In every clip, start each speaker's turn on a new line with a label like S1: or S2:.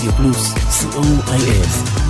S1: רדיו פלוס, co.il.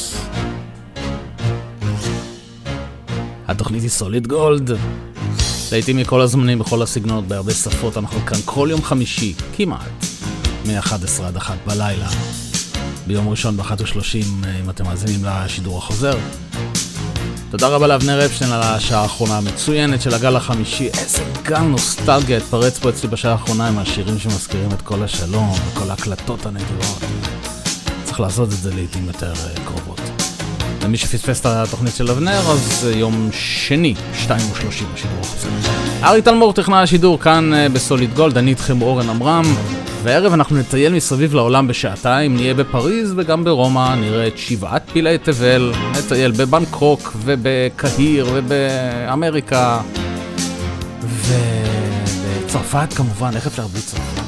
S1: התוכנית היא סוליד גולד. לעיתים מכל הזמנים, בכל הסגנונות, בהרבה שפות. אנחנו כאן כל יום חמישי, כמעט, מ-11 עד 1 בלילה. ביום ראשון ב-1.30, אם אתם מאזינים לשידור החוזר. תודה רבה לאבנר אפשטיין על השעה האחרונה המצוינת של הגל החמישי. איזה גל נוסטלגיה התפרץ פה אצלי בשעה האחרונה עם השירים שמזכירים את כל השלום וכל ההקלטות הנדירות. צריך לעשות את זה לעיתים יותר קרובות. למי שפספס את התוכנית של אבנר, אז יום שני, 2 ו-30 השידור החוזר. ארי טלמור תכנן השידור כאן אה, בסוליד גולד, אני איתכם אורן עמרם, והערב אנחנו נטייל מסביב לעולם בשעתיים, נהיה בפריז וגם ברומא, נראה את שבעת פילי תבל, נטייל בבנקוק ובקהיר ובאמריקה ובצרפת כמובן, איך אפשר בלי צרפת?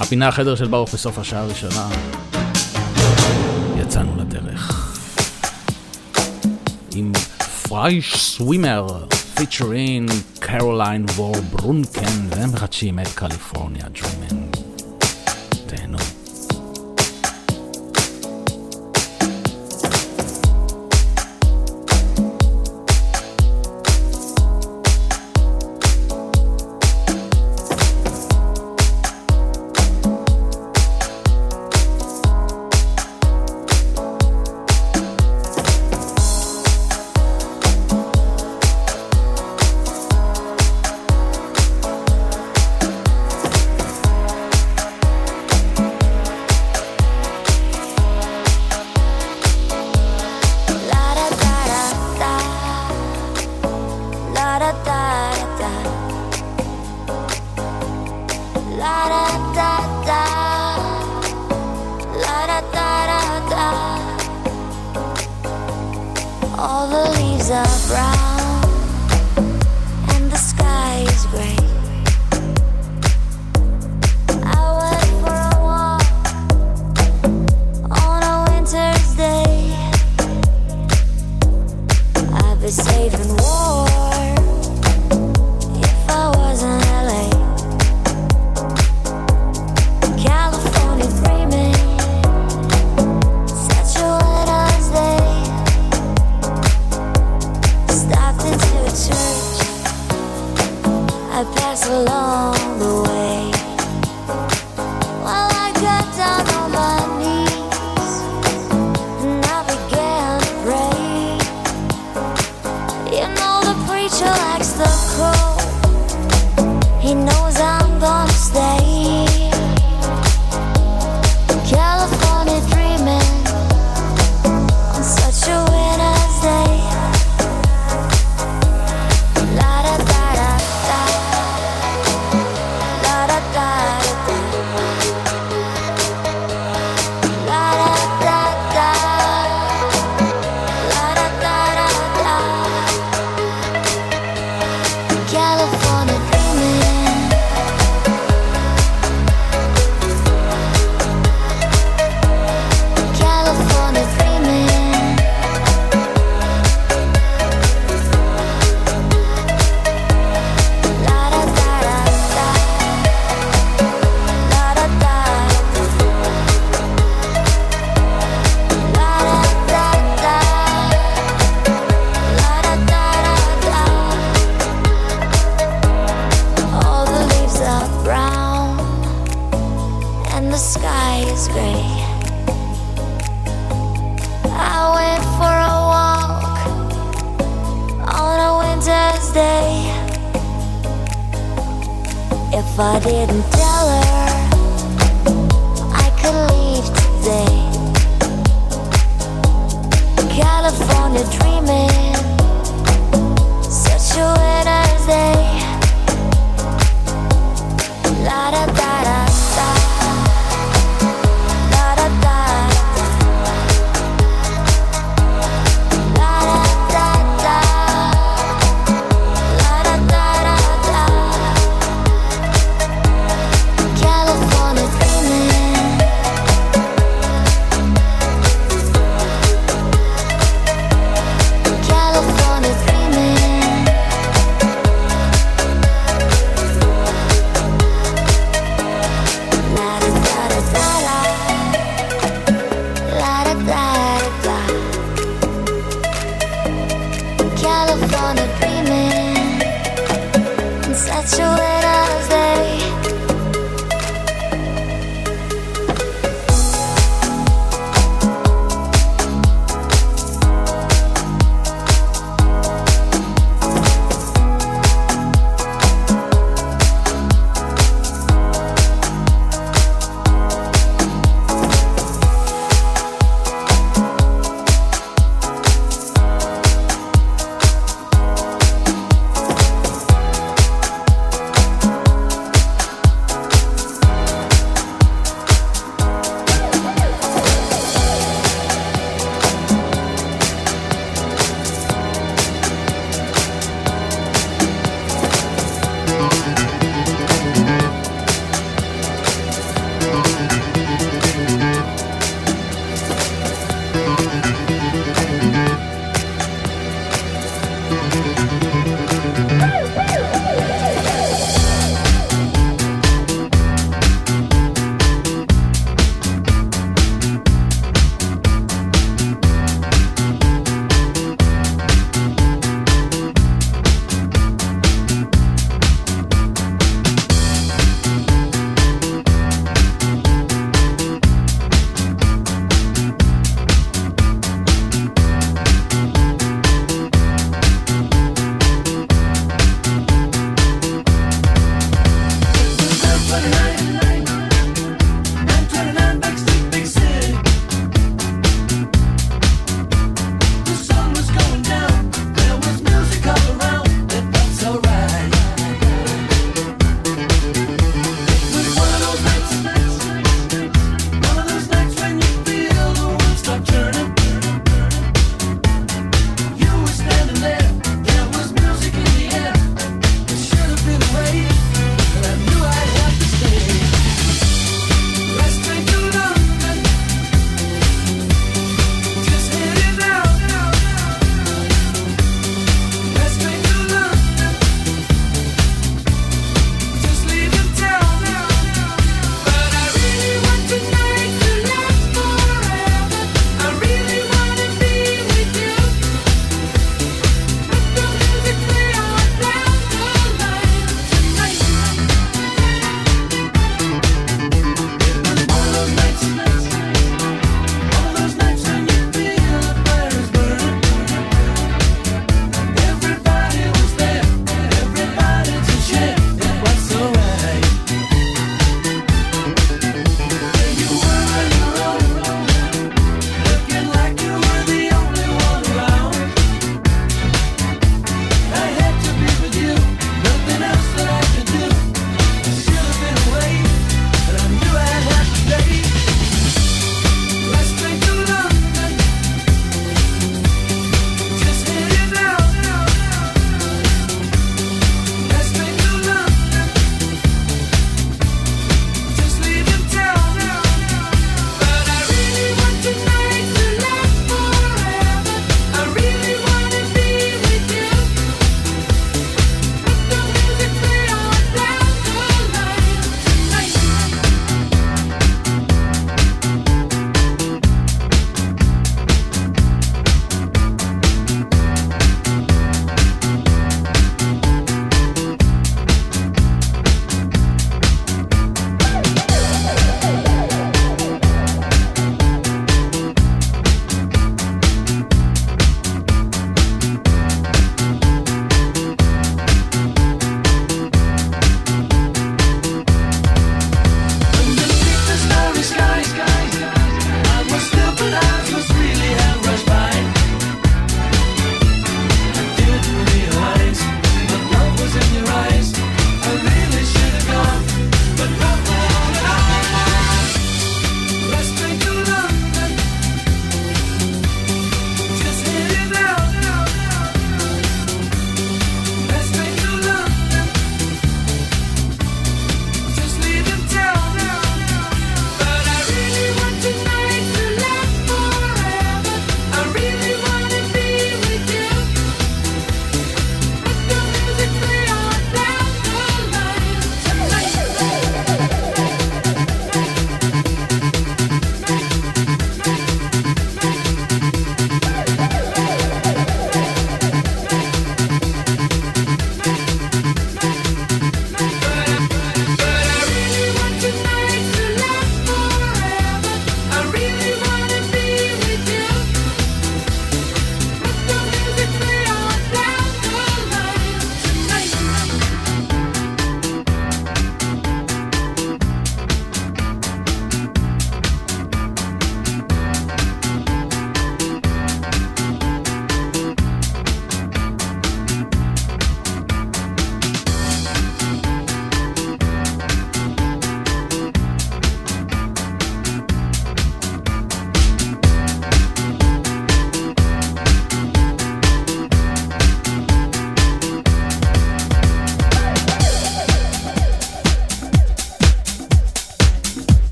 S1: הפינה החדר של ברוך בסוף השעה הראשונה. יצאנו לדרך. עם פרייש סווימר, פיצ'רין קרוליין וור ברונקן, והם מחדשים את קליפורניה דרימן.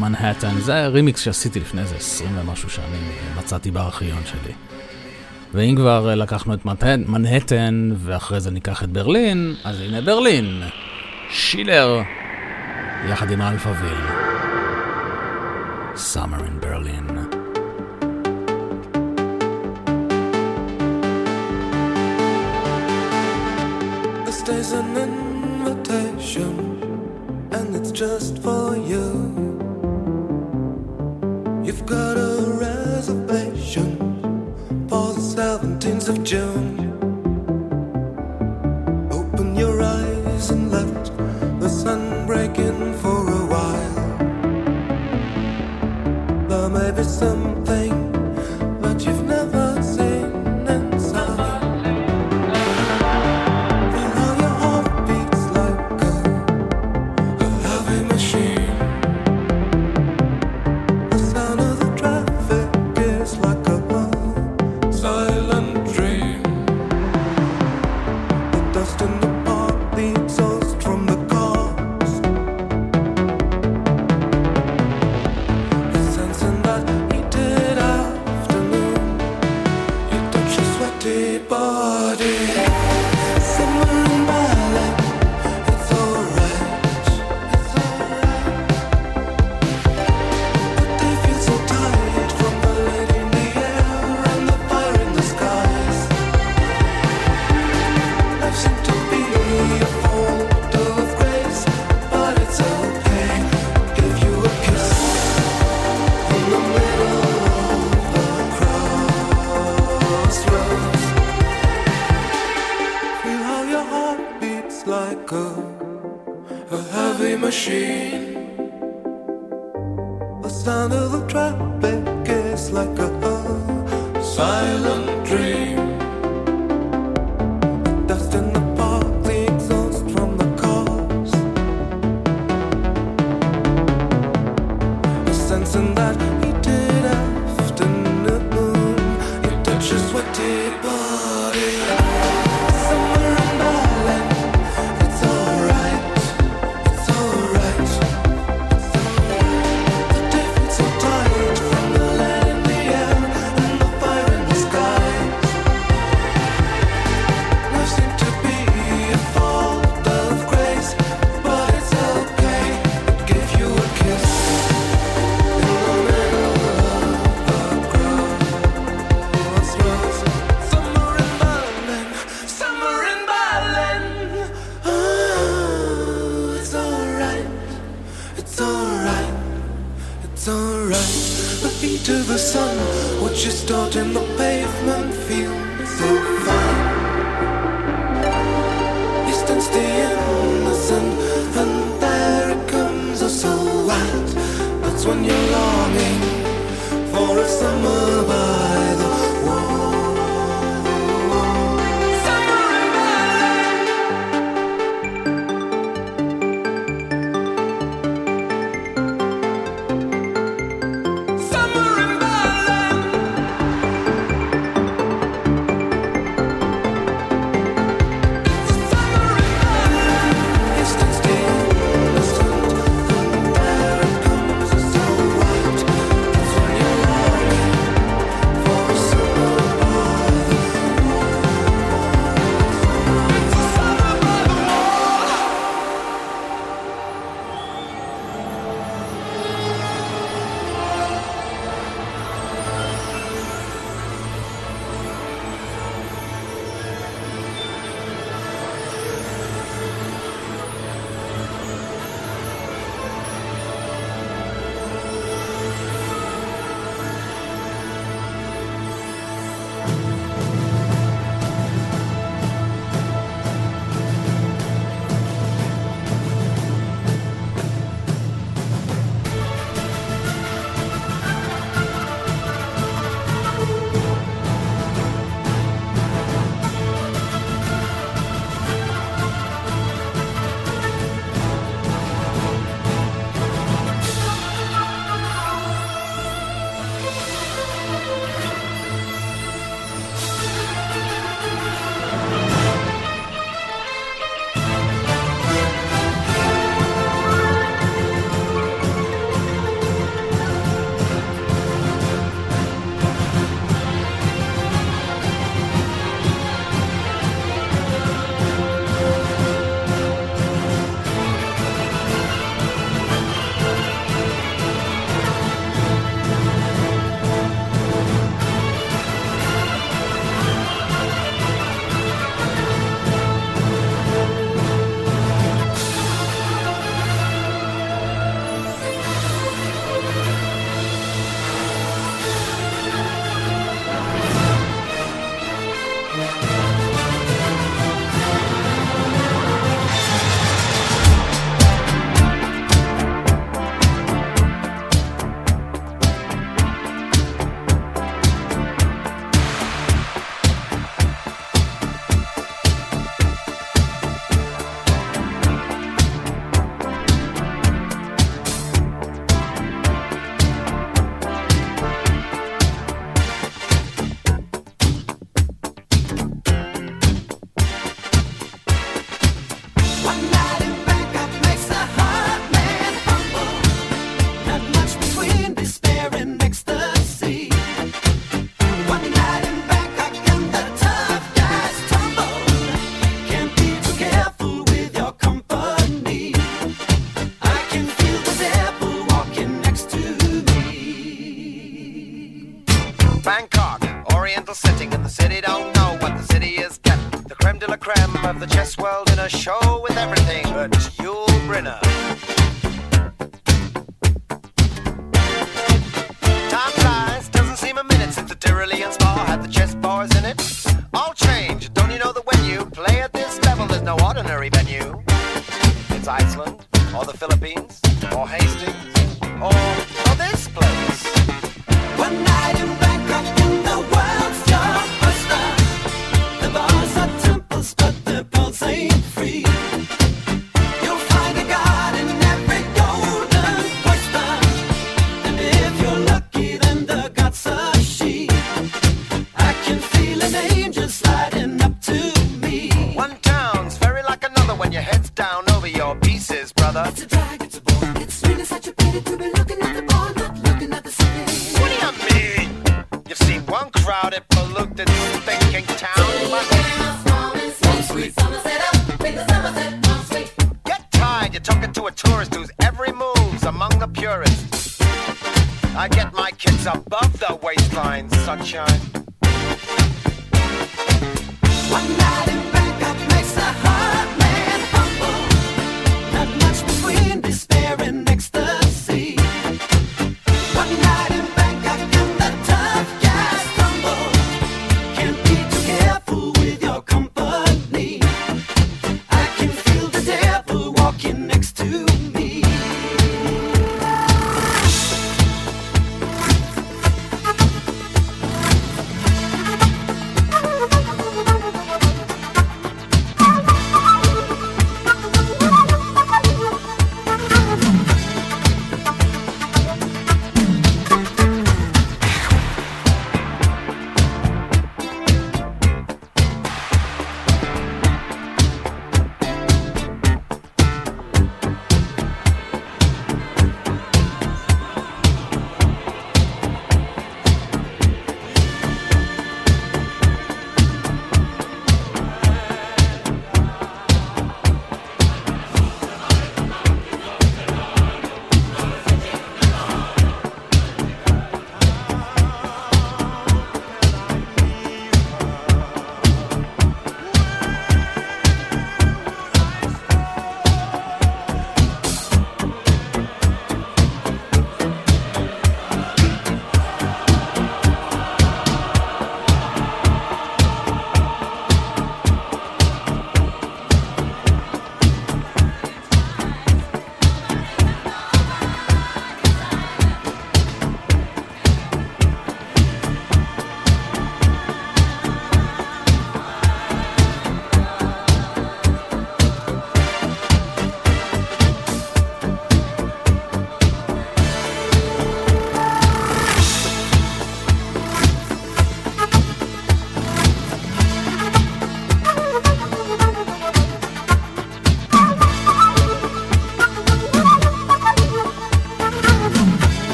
S1: מנהטן, זה היה רימיקס שעשיתי לפני איזה 20 ומשהו שנים, מצאתי בארכיון שלי. ואם כבר אה, לקחנו את מנהטן, ואחרי זה ניקח את ברלין, אז הנה ברלין, שילר, יחד עם
S2: Alphaville. it's like a, a heavy machine. The sound of the traffic is like a, a silent dream.
S3: Ireland or the Philippines or Hastings or, or this place.
S2: One night in Bangkok in the world's
S3: job.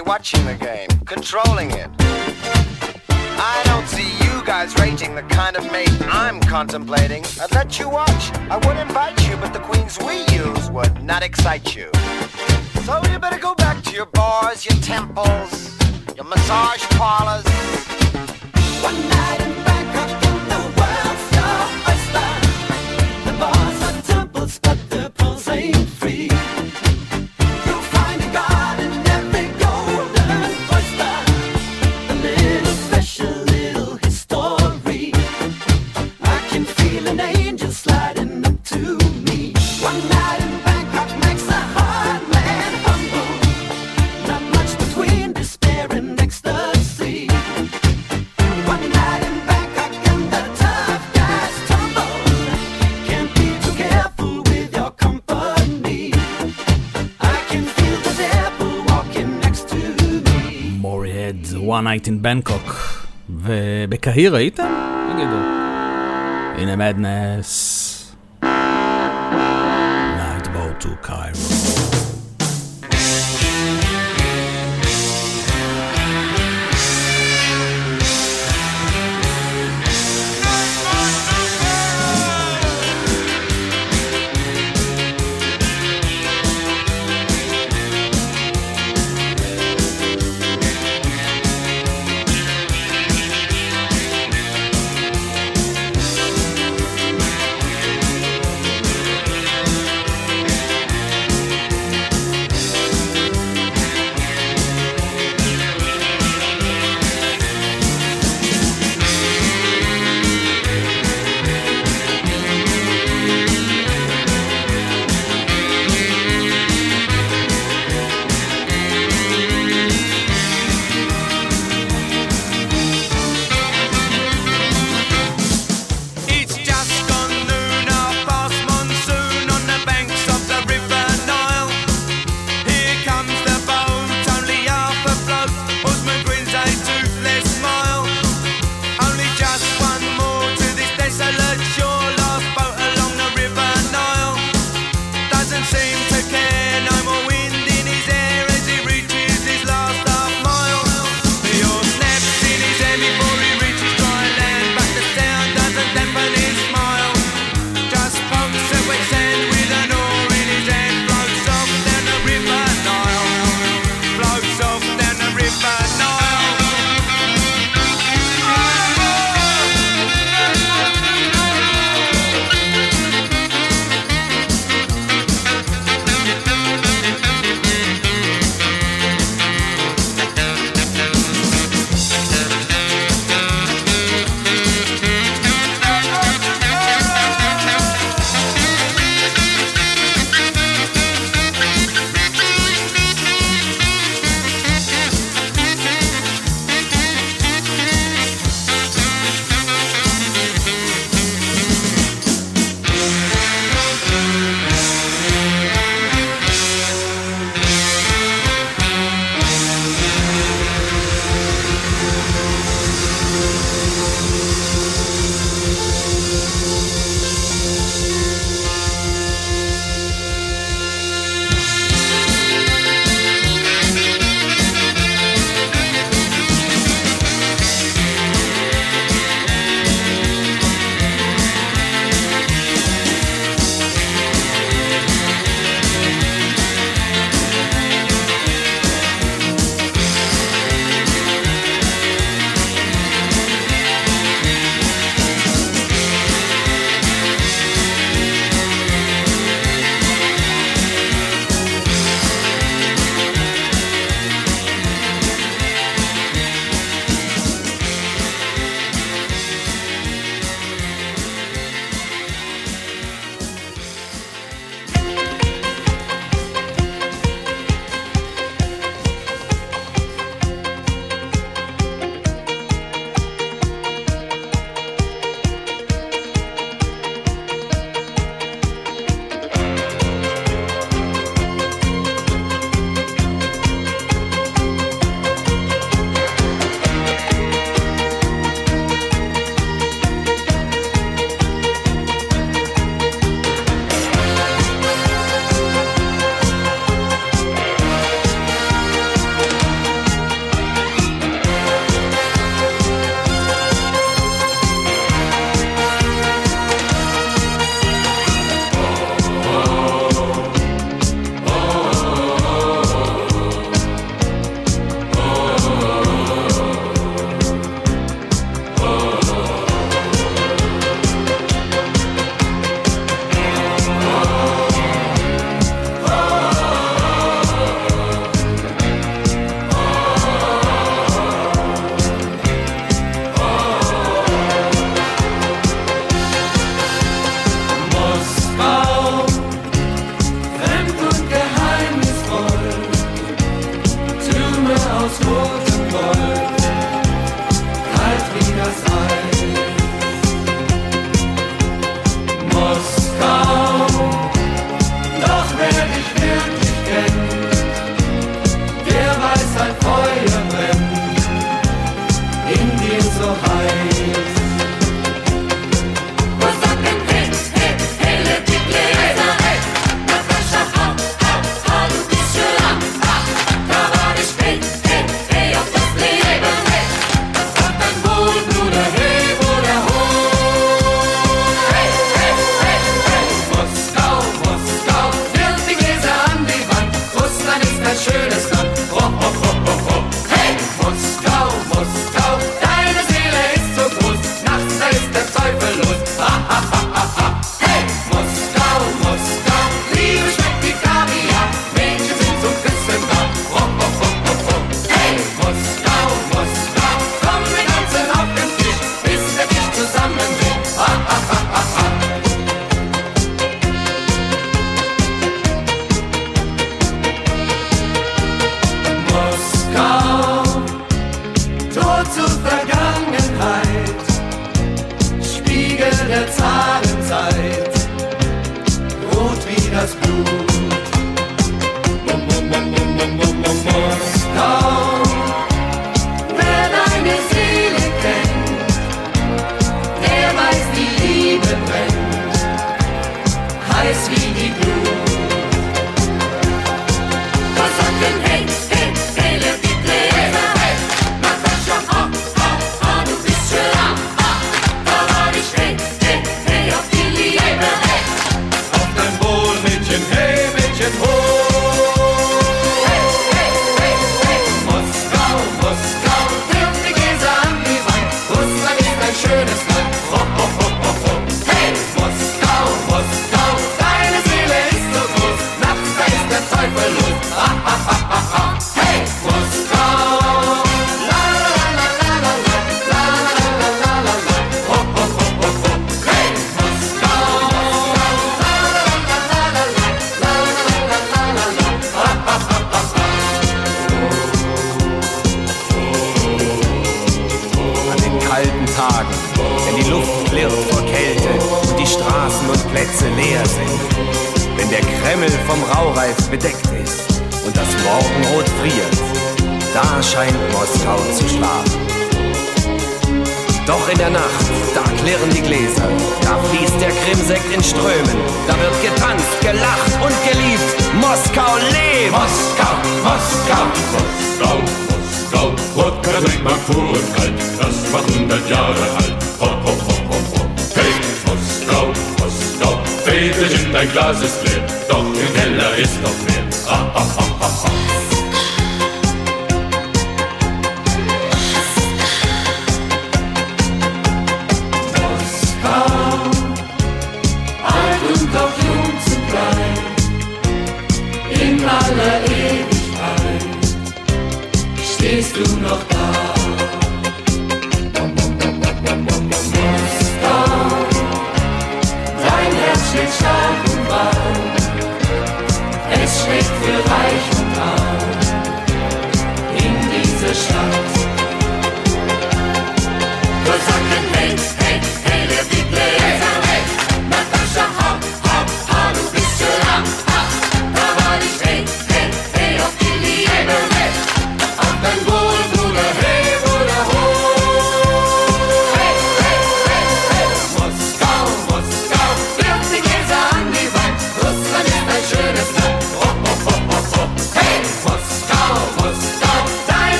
S3: watching the game, controlling it. I don't see you guys rating the kind of mate I'm contemplating.
S2: Night in Bangkok.
S1: ובקהיר הייתם? תגידו. הנה מדנס.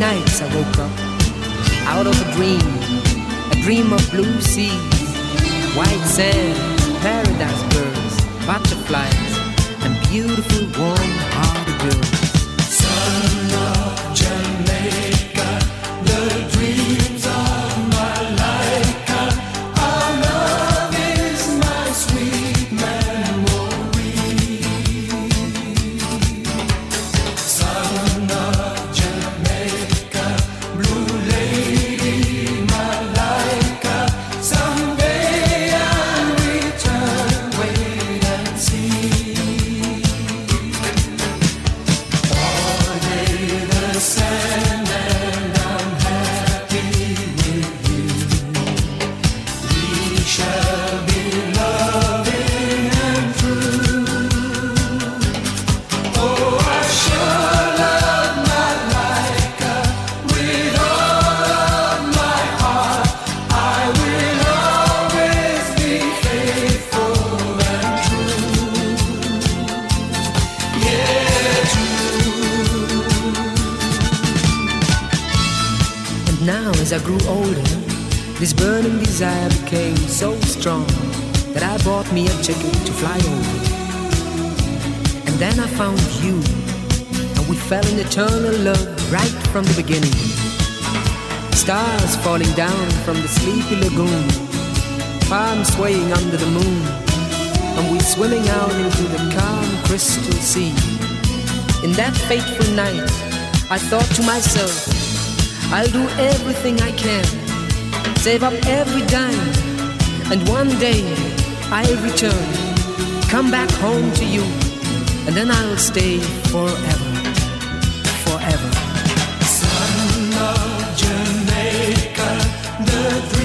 S4: nights I woke up out of a dream, a dream of blue seas, white sand, paradise birds, butterflies, and beautiful warm-hearted girls. Desire became so strong that I bought me a ticket to fly over. And then I found you, and we fell in eternal love right from the beginning. Stars falling down from the sleepy lagoon, palms swaying under the moon, and we swimming out into the calm crystal sea. In that fateful night, I thought to myself, I'll do everything I can, save up every dime, and one day I'll return, come back home to you, and then I'll stay forever, forever.
S5: Son of Jamaica, the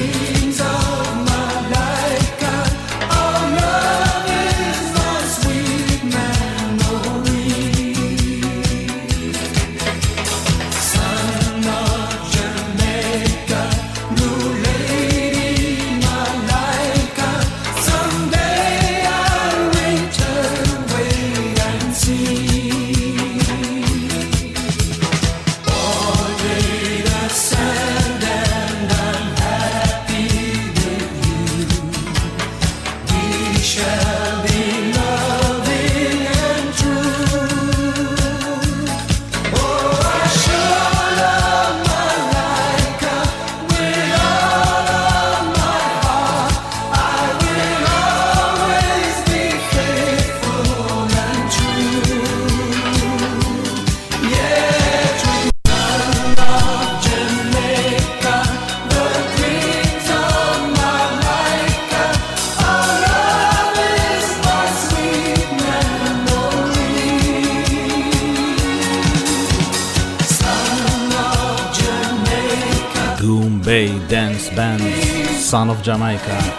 S5: son of Jamaica.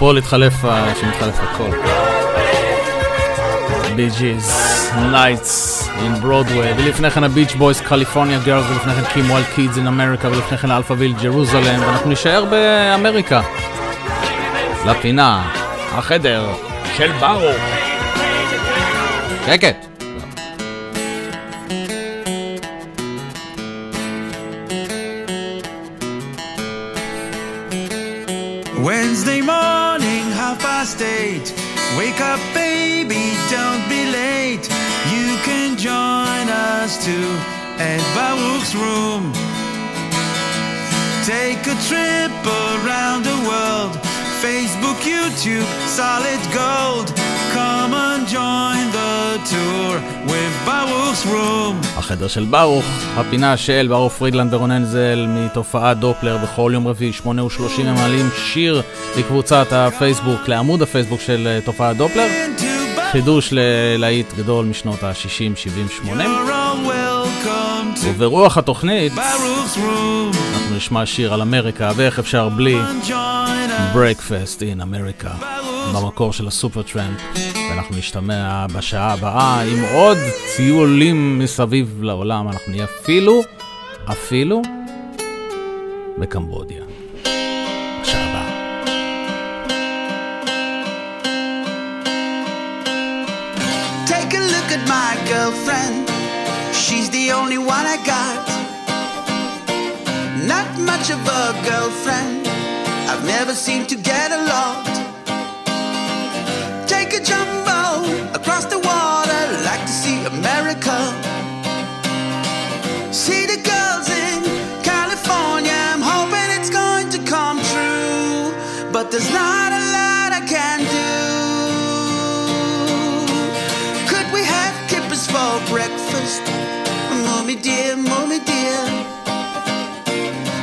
S1: אפרופו להתחלף, שמתחלף הכל. Bee Gees, Nights on Broadway, ולפני כן ה Beach Boys California Girls, ולפני כן Kim Wilde Kids in America, ולפני כן Alphaville Jerusalem, ואנחנו נישאר באמריקה. לפינה, החדר של ברוך. שקט.
S6: Wake up, baby, don't be late. You can join us too at Baruch's room. Take a trip around the world. Facebook, YouTube, solid gold. Come and join the tour.
S1: החדר של ברוך, הפינה של ברוך פרידלנד ורון הנזל מתופעת דופלר בכל יום רביעי, 8 ו-30 הם מעלים שיר לקבוצת הפייסבוק, לעמוד הפייסבוק של אה, תופעת דופלר. חידוש ללהיט גדול משנות ה-60, 70, 80.
S6: You're all welcome to
S1: וברוח התוכנית. אנחנו נשמע שיר על אמריקה, ואיך אפשר בלי. Breakfast in America, במקור של הסופר טרמפ. ואנחנו נשתמע בשעה הבאה עם עוד טיולים מסביב לעולם. אנחנו נהיה אפילו, אפילו, בקמבודיה. בשעה הבאה.
S6: Take a look at my girlfriend. She's the only one I got. Not much of a girlfriend. I've never seemed to get a lot. There's not a lot I can do. Could we have kippers for breakfast? Mommy dear, mommy dear.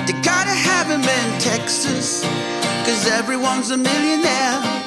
S6: They gotta have him in Texas, cause everyone's a millionaire.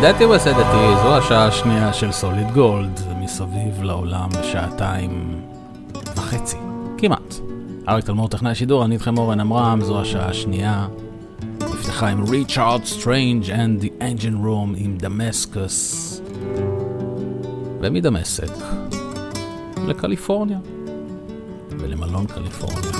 S1: سيداتي وسادتي, זו השעה השנייה של Solid Gold, מסביב לעולם בשעתיים וחצי, כמעט. אריק תלמור טכנאי שידור, אני איתכם אורן עמרם, זו השעה השנייה. נפתחה עם Richard Strange and the Engine Room עם דמסקוס. ומדמשק לקליפורניה, ולמלון קליפורניה,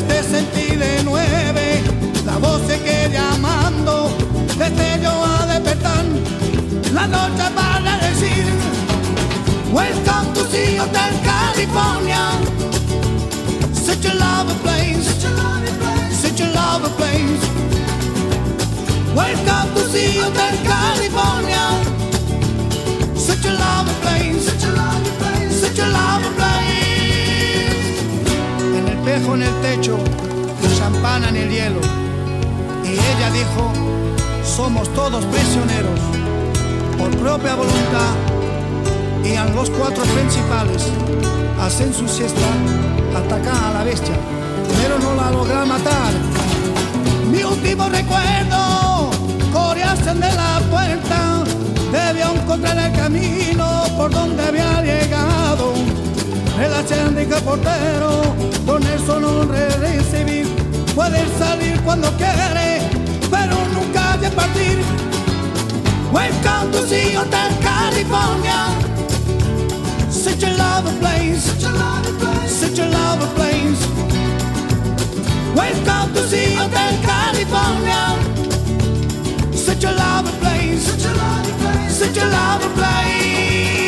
S7: desde sentí de nueve la voz se que llamando desde yo a despertar la noche para decir Welcome to the Hotel California. Such a lovely place Such a lovely place Welcome to the Hotel California. Such a lovely place Such a lovely place En el espejo en el techo champán en el hielo. Y ella dijo somos todos prisioneros por propia voluntad y a los cuatro principales hacen su siesta atacar a la bestia pero no la logran matar. Mi último recuerdo coreasen de la puerta debió encontrar el camino por donde había llegado relación de portero con eso no recibir puede salir cuando quiere pero nunca de partir. Welcome to the Hotel California. Such a lovely place. Such a lovely place. Such a lovely place. Welcome to the Hotel California. Such a lovely place. Such a lovely place. Such a lovely place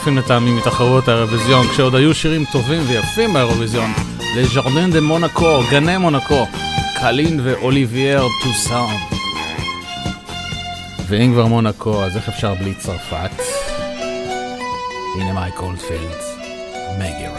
S1: השירים הכי יפים לטעמי מתחרויות האירוויזיון, כשעוד היו שירים טובים ויפים באירוויזיון. Les jardins de Monaco, גני מונקו, Caline ואוליבייר Toussaint. ואם כבר מונקו, אז איך אפשר בלי צרפת? הנה
S8: Mike Oldfield,
S1: Maggie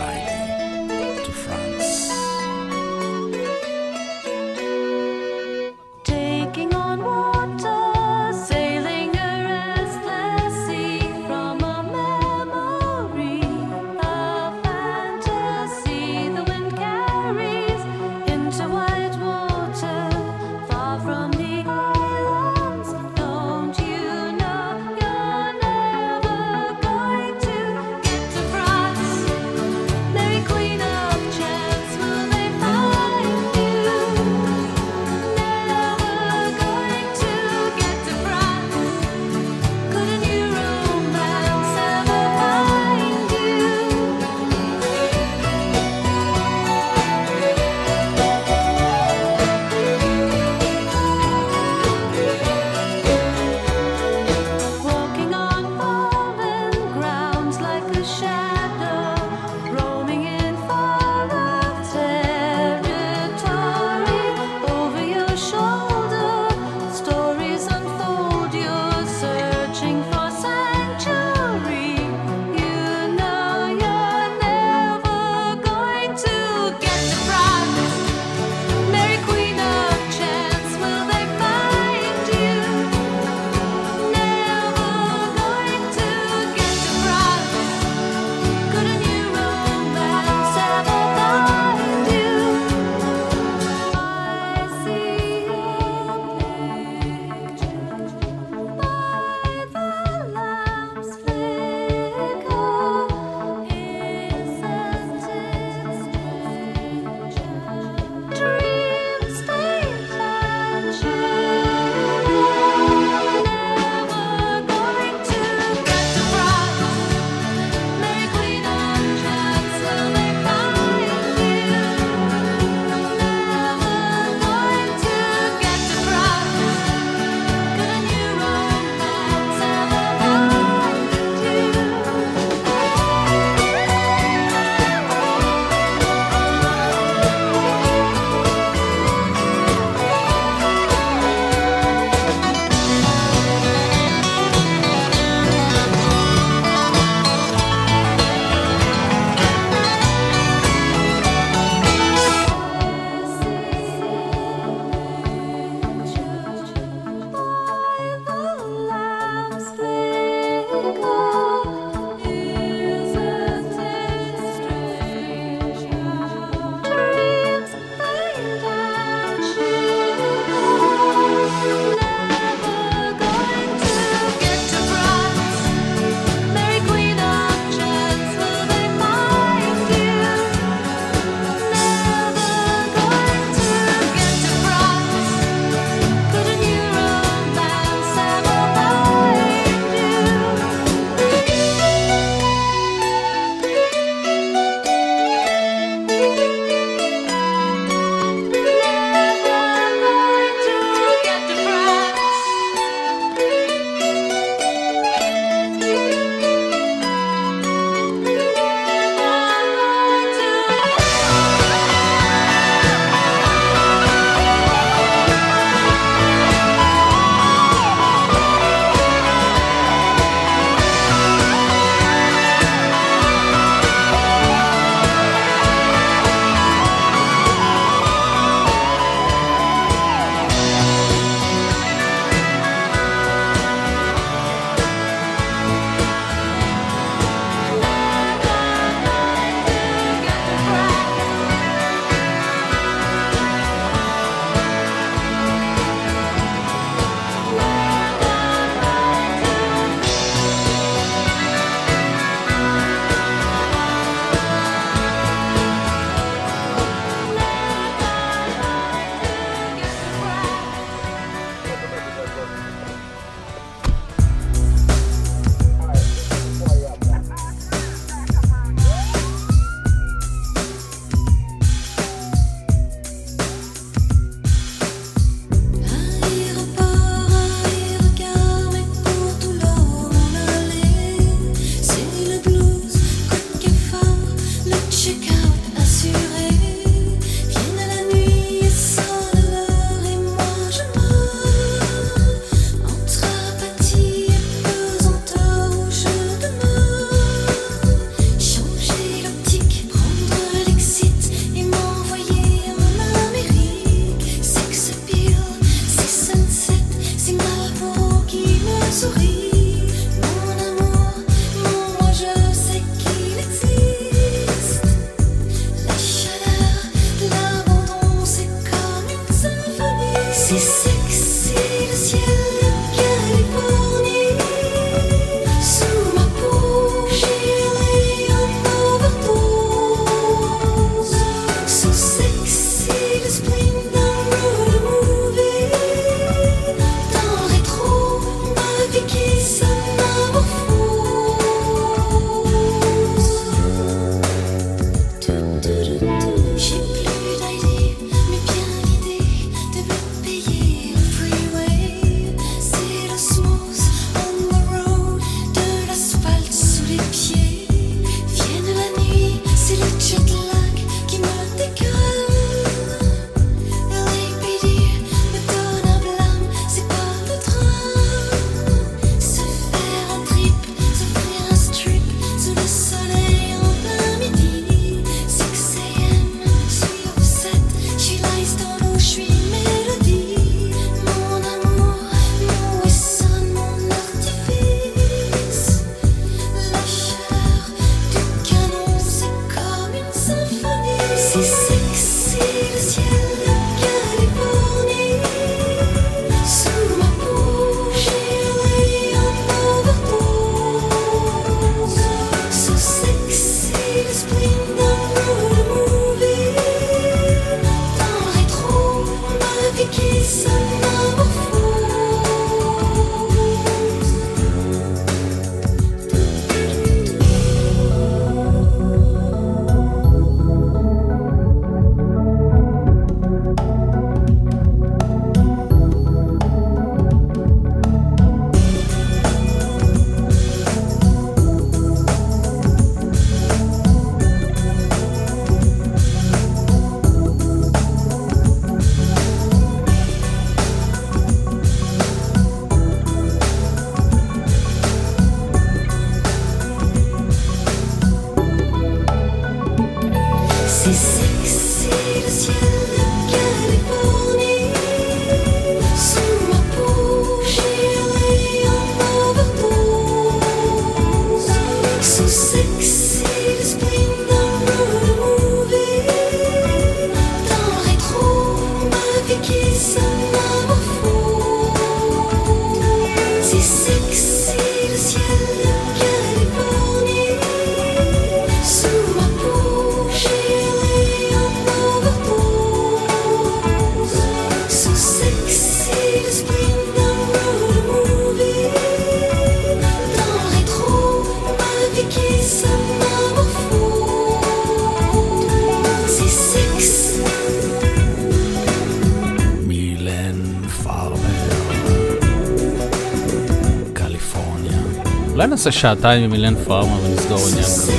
S1: נעשה שעתיים עם אילן פארמה ונסגור עניין כזה.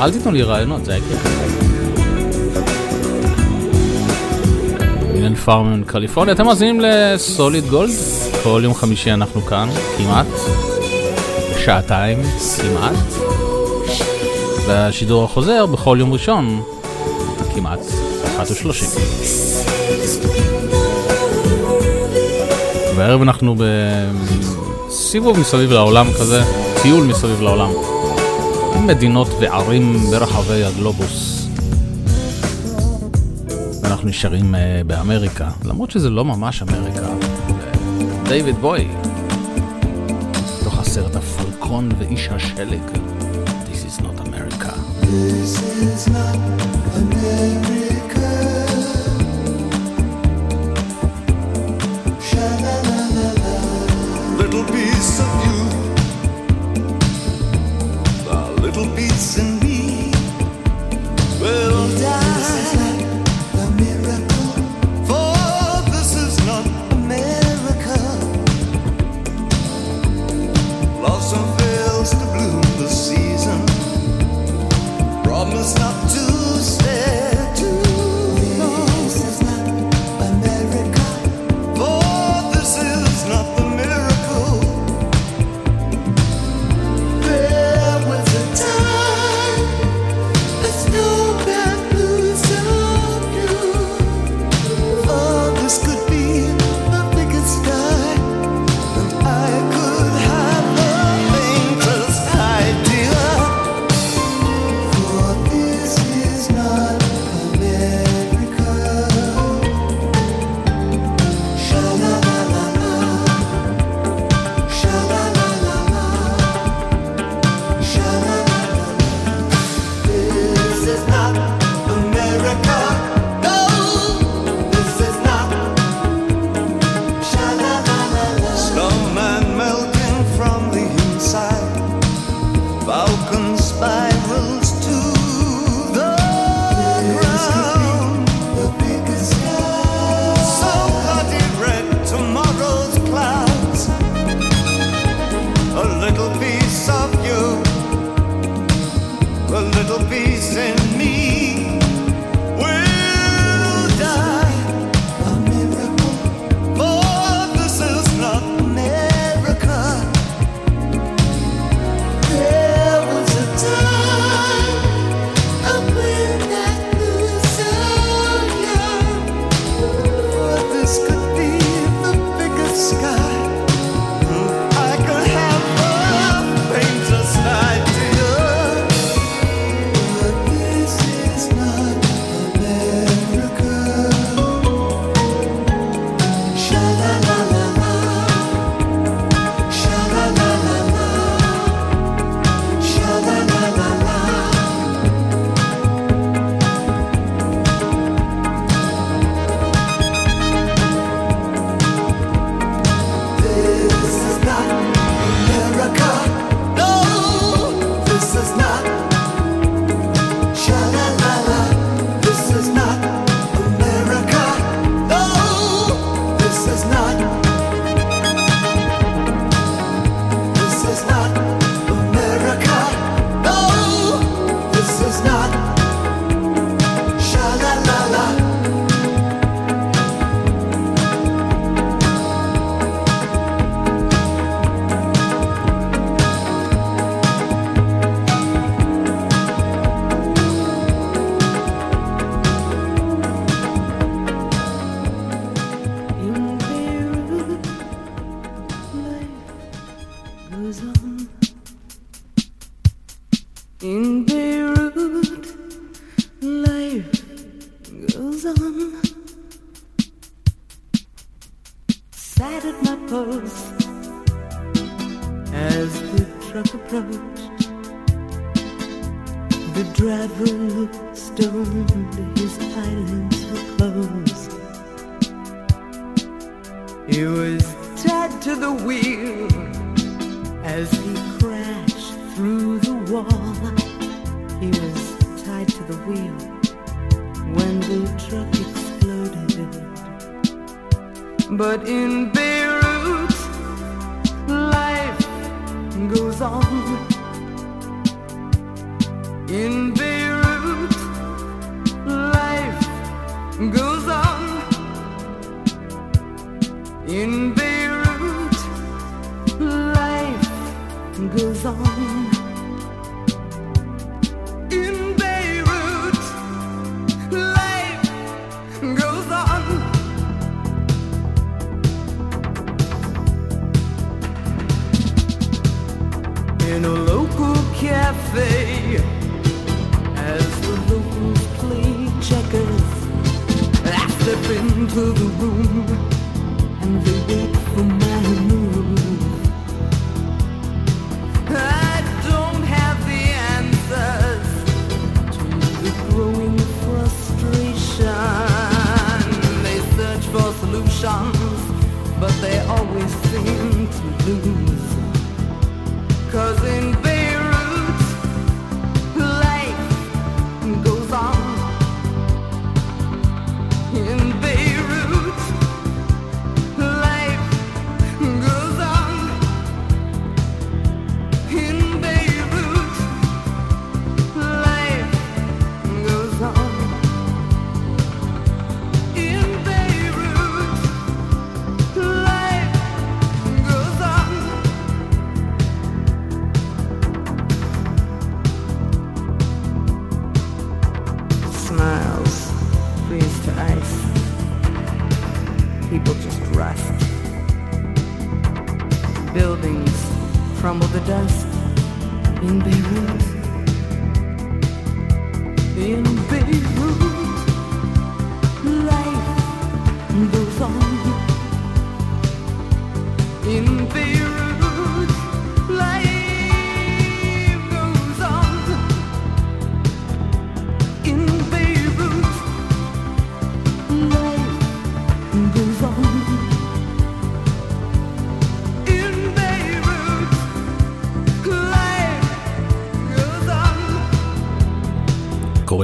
S1: אל תיתנו לי רעיונות, זה היה כיף. אילן פארמה מקליפורניה, אתם מאזינים לסוליד גולד? כל יום חמישי אנחנו כאן, כמעט. שעתיים, כמעט. והשידור החוזר בכל יום ראשון, כמעט, אחת ושלושים. והערב אנחנו בסיבוב מסביב לעולם כזה, טיול מסביב לעולם. מדינות וערים ברחבי הגלובוס. ואנחנו נשארים אה, באמריקה, למרות שזה לא ממש אמריקה. דייוויד בוי, תוך הסרט הפלקון ואיש השלג. This is not America.
S2: This is not America.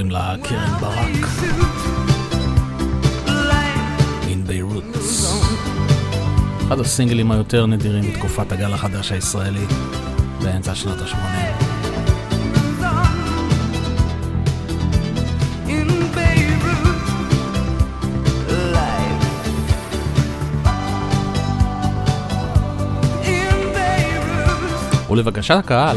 S1: קוראים לה קרן ברק. In Beirut. אחד הסינגלים היותר נדירים בתקופת הגל החדש הישראלי באמצע שנות ה-80. ולבקשת הקהל,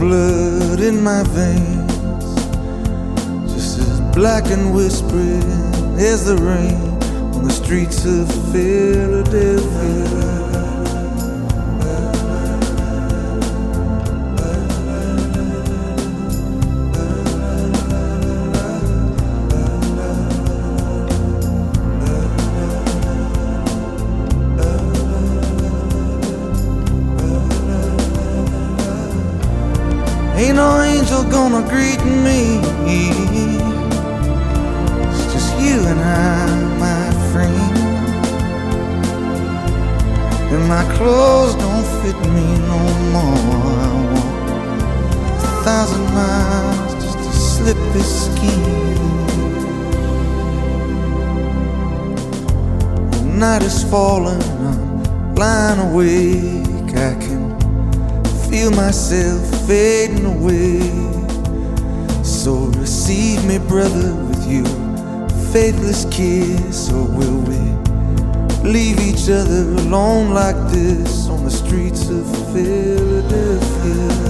S9: blood in my veins, just as black and whispering as the rain on the streets of Philadelphia.
S2: like this on the streets of Philadelphia.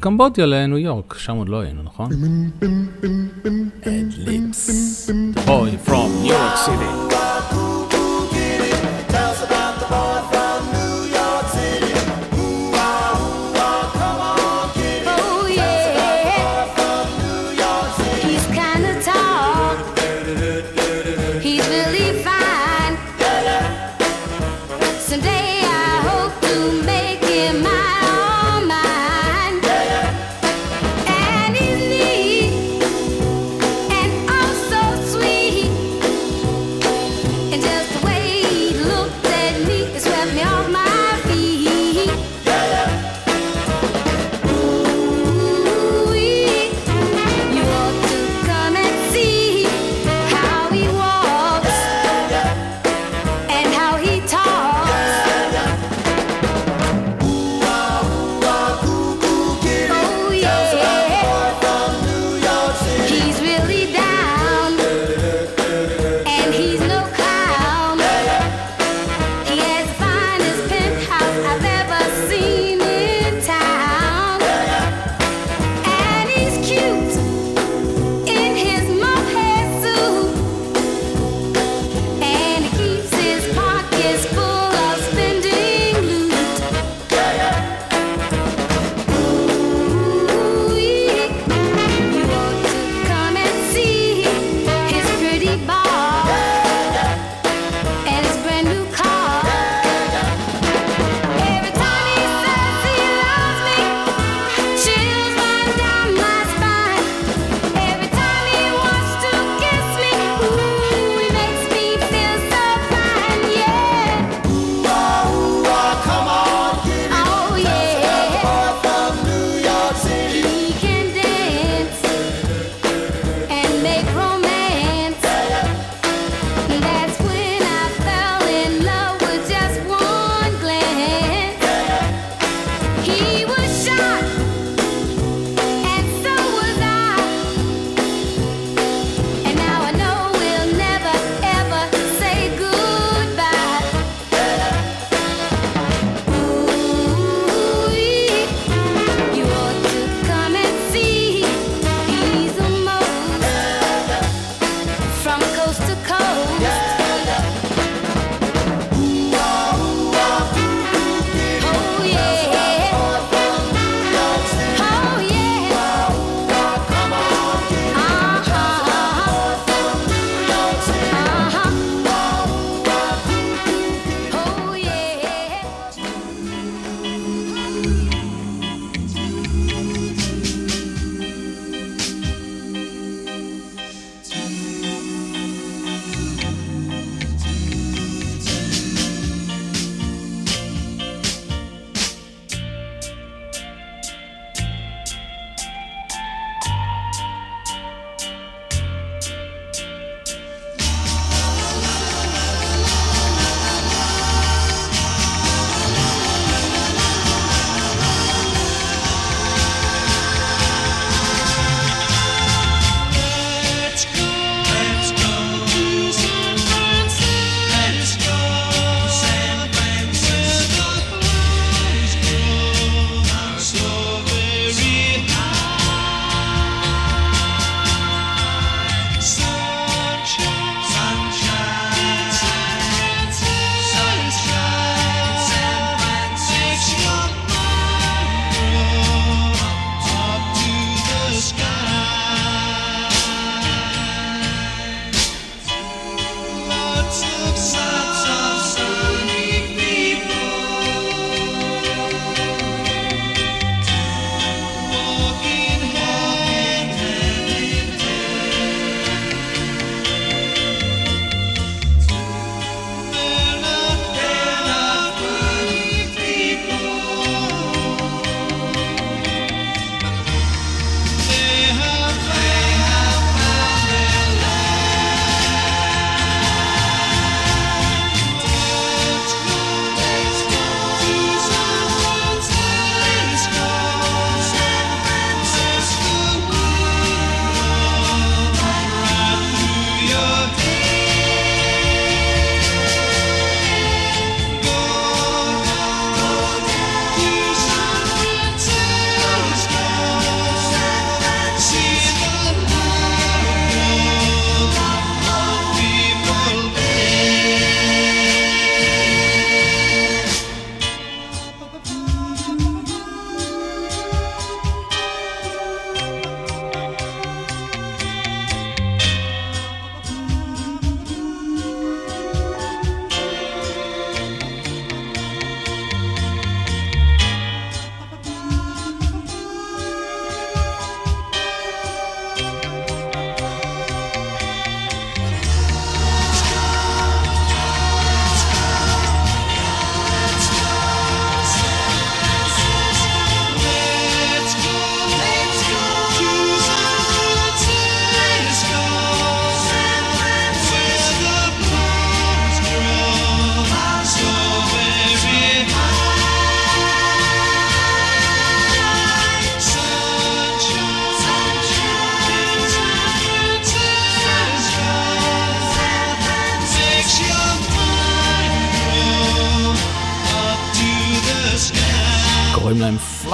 S1: מקמבודיה לניו יורק, שם עוד לא היינו, נכון?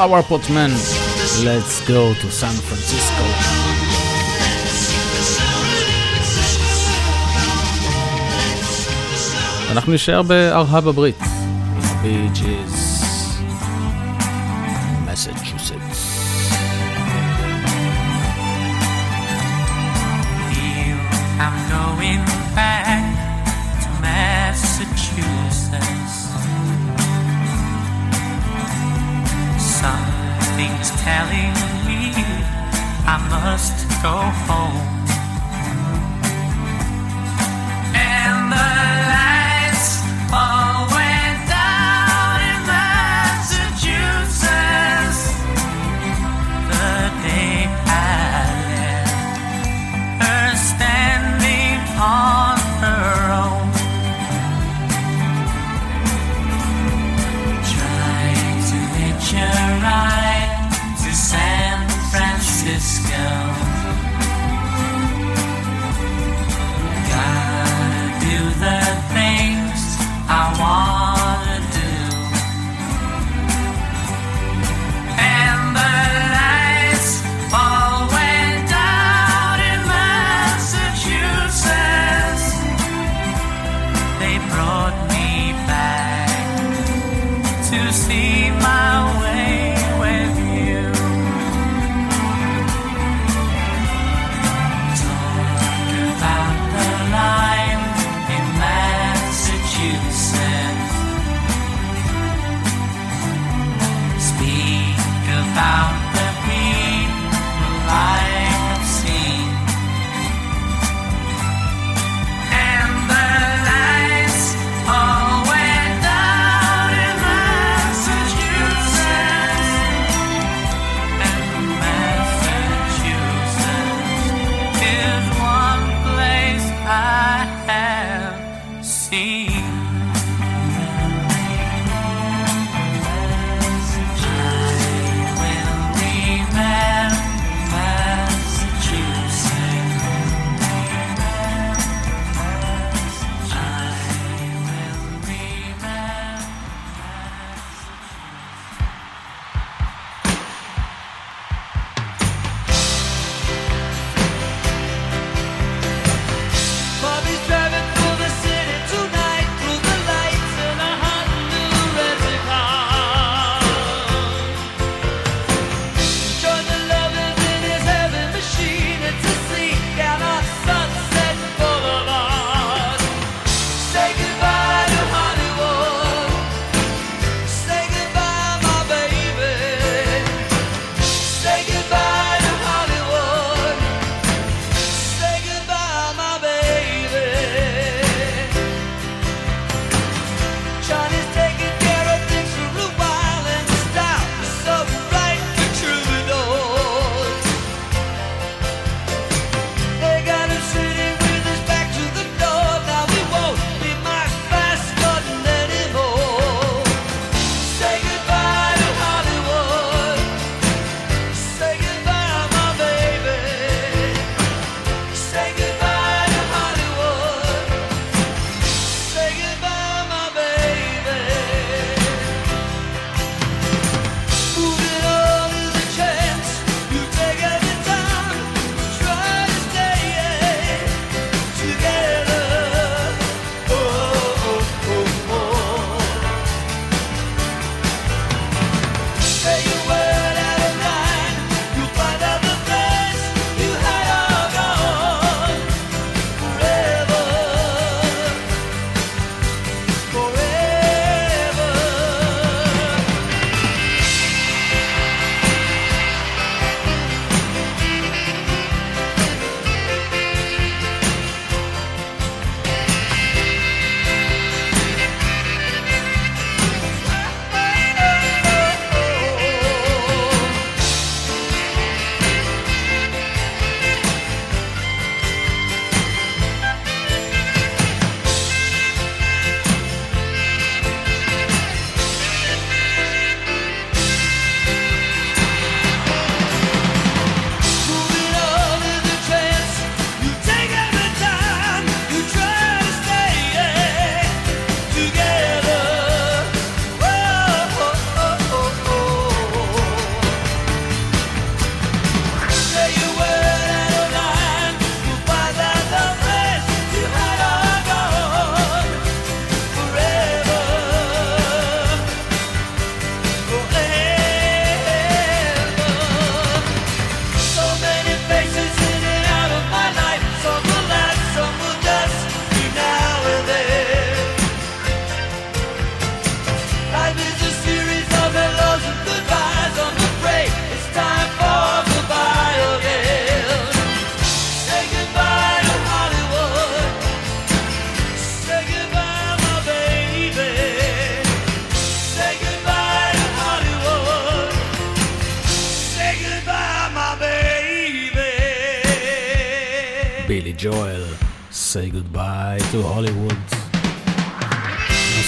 S1: Flower Pot Man, Let's go to San Francisco. אנחנו נשאר בארה"ב הברית. בי ג'יז.
S10: Telling me I must go home.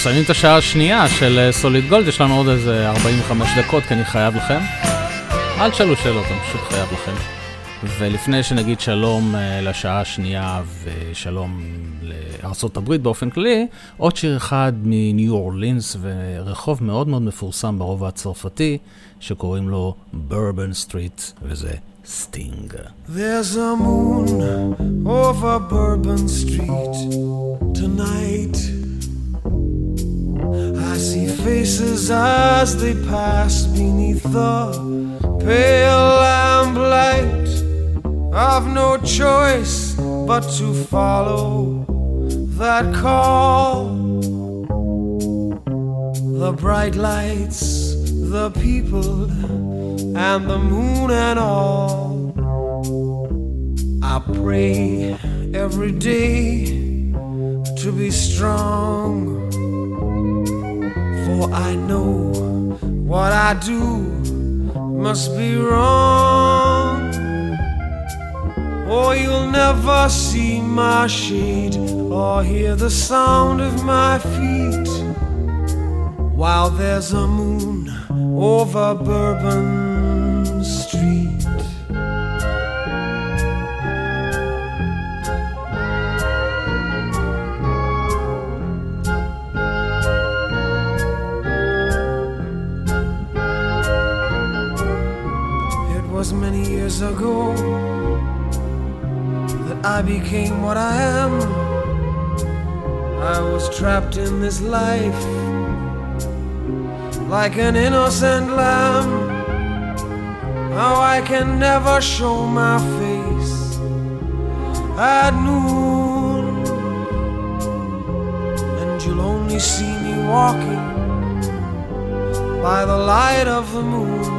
S1: מסיימים את השעה השנייה של אה, Solid Gold, יש לנו עוד איזה 45 דקות, כי אני חייב לכם. אל תשאלו שאלות, אני פשוט חייב לכם. ולפני שנגיד שלום אה, לשעה השנייה ושלום הברית באופן כללי, עוד שיר אחד מניו אורלינס ורחוב מאוד מאוד מפורסם ברובע הצרפתי, שקוראים לו Bourbon Street, וזה Sting.
S11: There's a moon over Bourbon Street tonight. Faces as they pass beneath the pale lamplight. I've no choice but to follow that call. The bright lights, the people, and the moon and all. I pray every day to be strong, for I know what I do must be wrong. Or you'll never see my shade or hear the sound of my feet while there's a moon over Bourbon years ago that I became what I am. I was trapped in this life like an innocent lamb. How I can never show my face at noon, and you'll only see me walking by the light of the moon.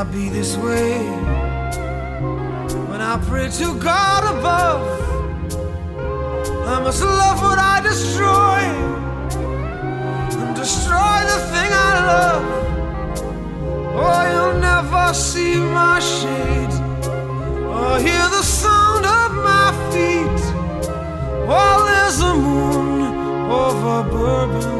S11: I be this way when I pray to God above? I must love what I destroy and destroy the thing I love. Oh, you'll never see my shade or hear the sound of my feet while there's a moon over Bourbon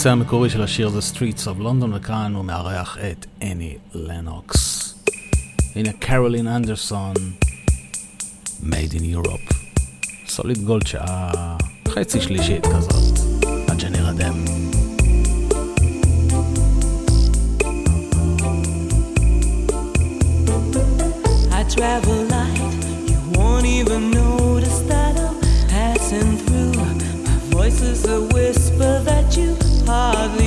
S1: המבצע המקורי של השיר The Streets of London, וכאן הוא מארח את אני לנוקס. הנה קרולין אנדרסון, Made in Europe. סוליד גולד שעה חצי שלישית כזאת, עד שנרדם.
S12: travel light. You won't even notice that I'm passing through. My voice is a
S13: Father.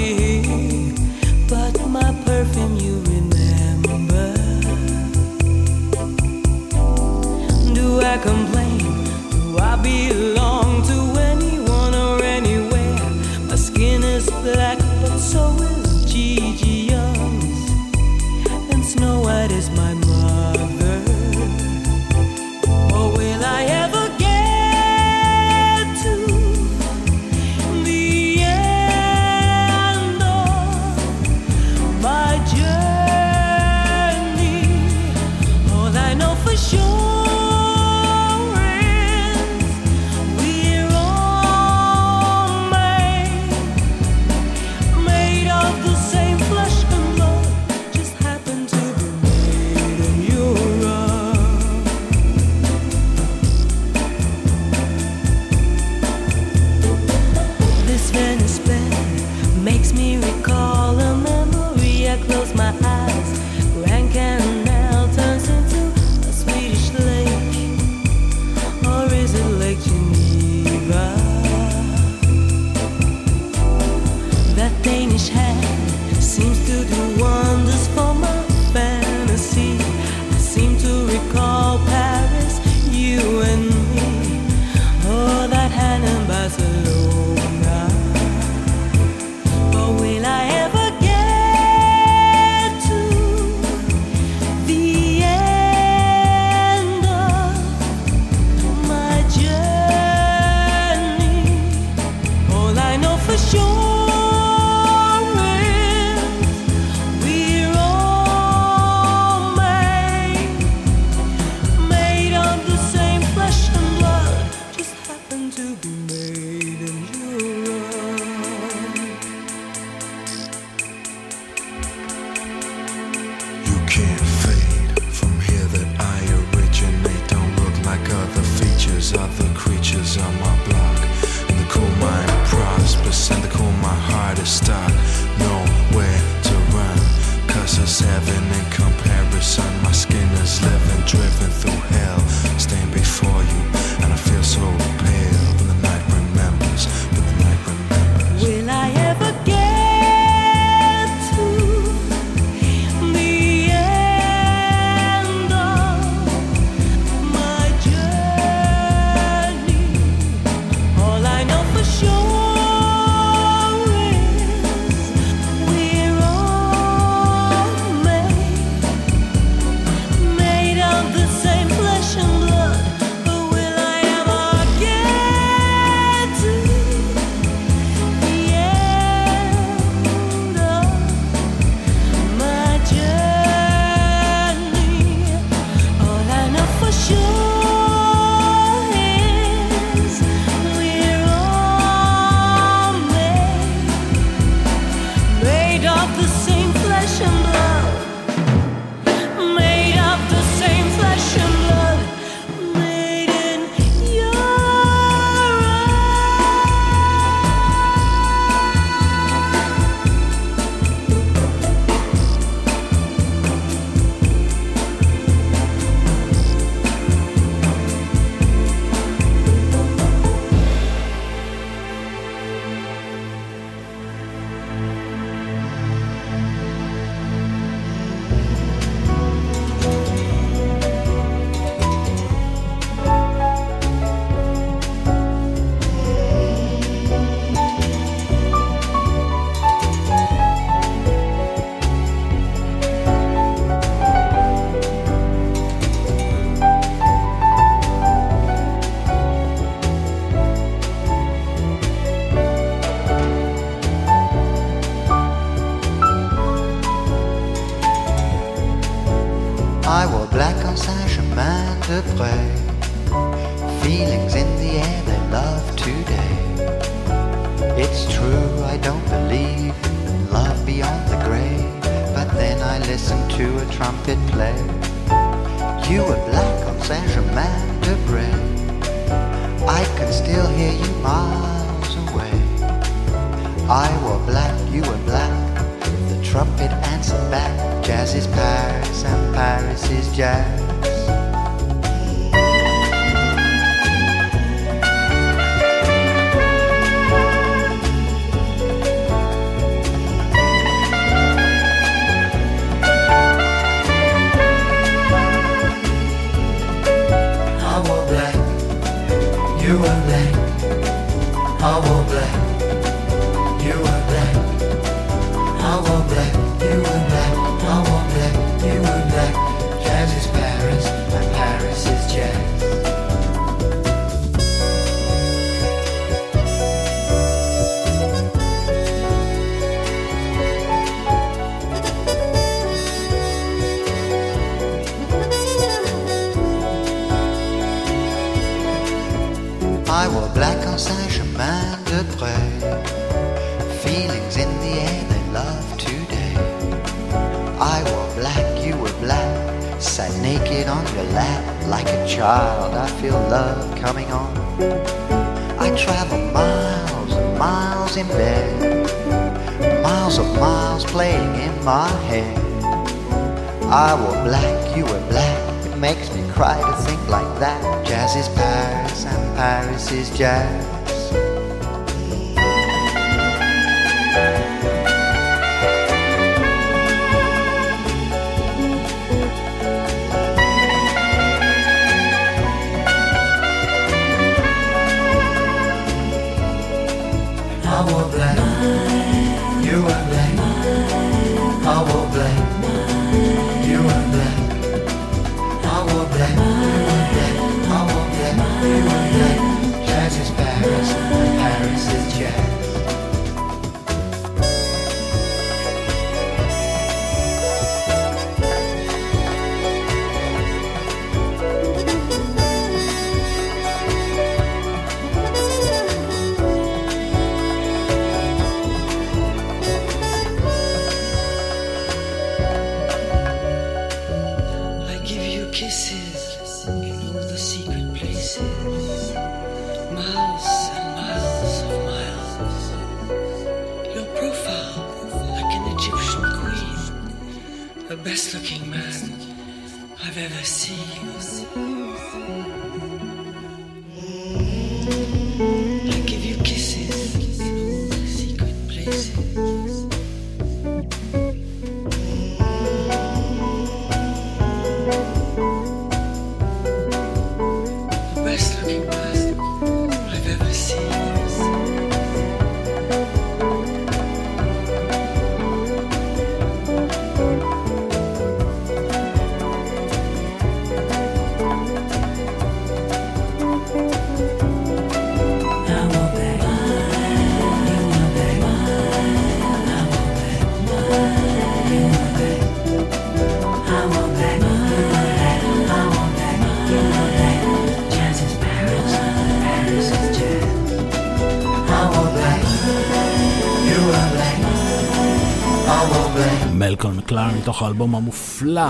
S13: מתוך האלבום המופלא,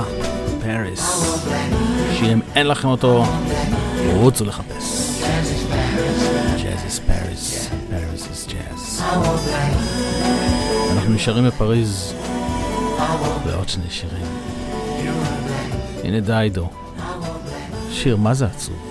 S13: פריס, שאם אין לכם אותו, רוצו לחפש. אנחנו נשארים בפריז ועוד שני שירים. הנה דיידו, שיר מה זה עצוב?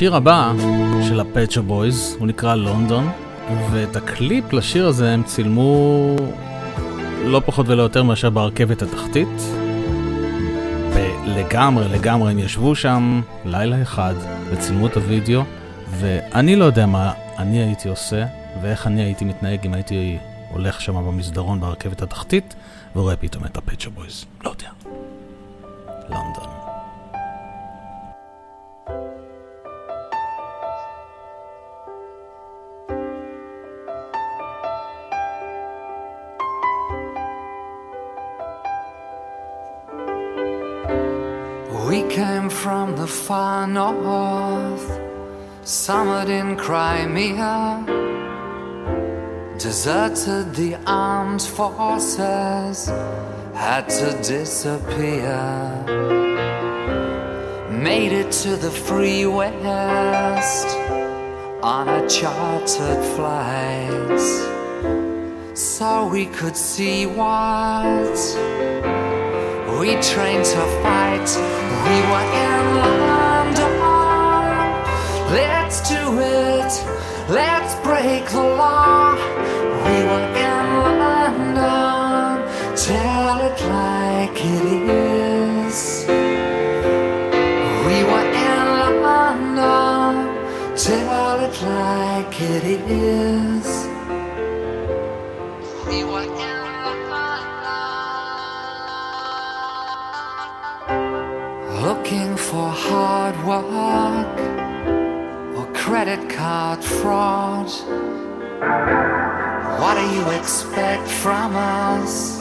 S1: השיר הבא של ה Pet Shop Boys, הוא נקרא London, ואת הקליפ לשיר הזה הם צילמו לא פחות ולא יותר מאשר ברכבת התחתית. לגמרי, לגמרי הם ישבו שם לילה אחד וצילמו את הוידאו, ואני לא יודע מה אני הייתי עושה ואיך אני הייתי מתנהג אם הייתי הולך שם במסדרון ברכבת התחתית ורואה פתאום את
S14: ה Pet Shop Boys. Deserted the armed forces, had to disappear. Made it to the free west on a chartered flight, so we could see what we trained to fight. We were in London. Let's do it. Let's break the law. Tell it like it is. We were in London. Tell it like it is. We were in London. Looking for hard work or credit card fraud. What do you expect from us?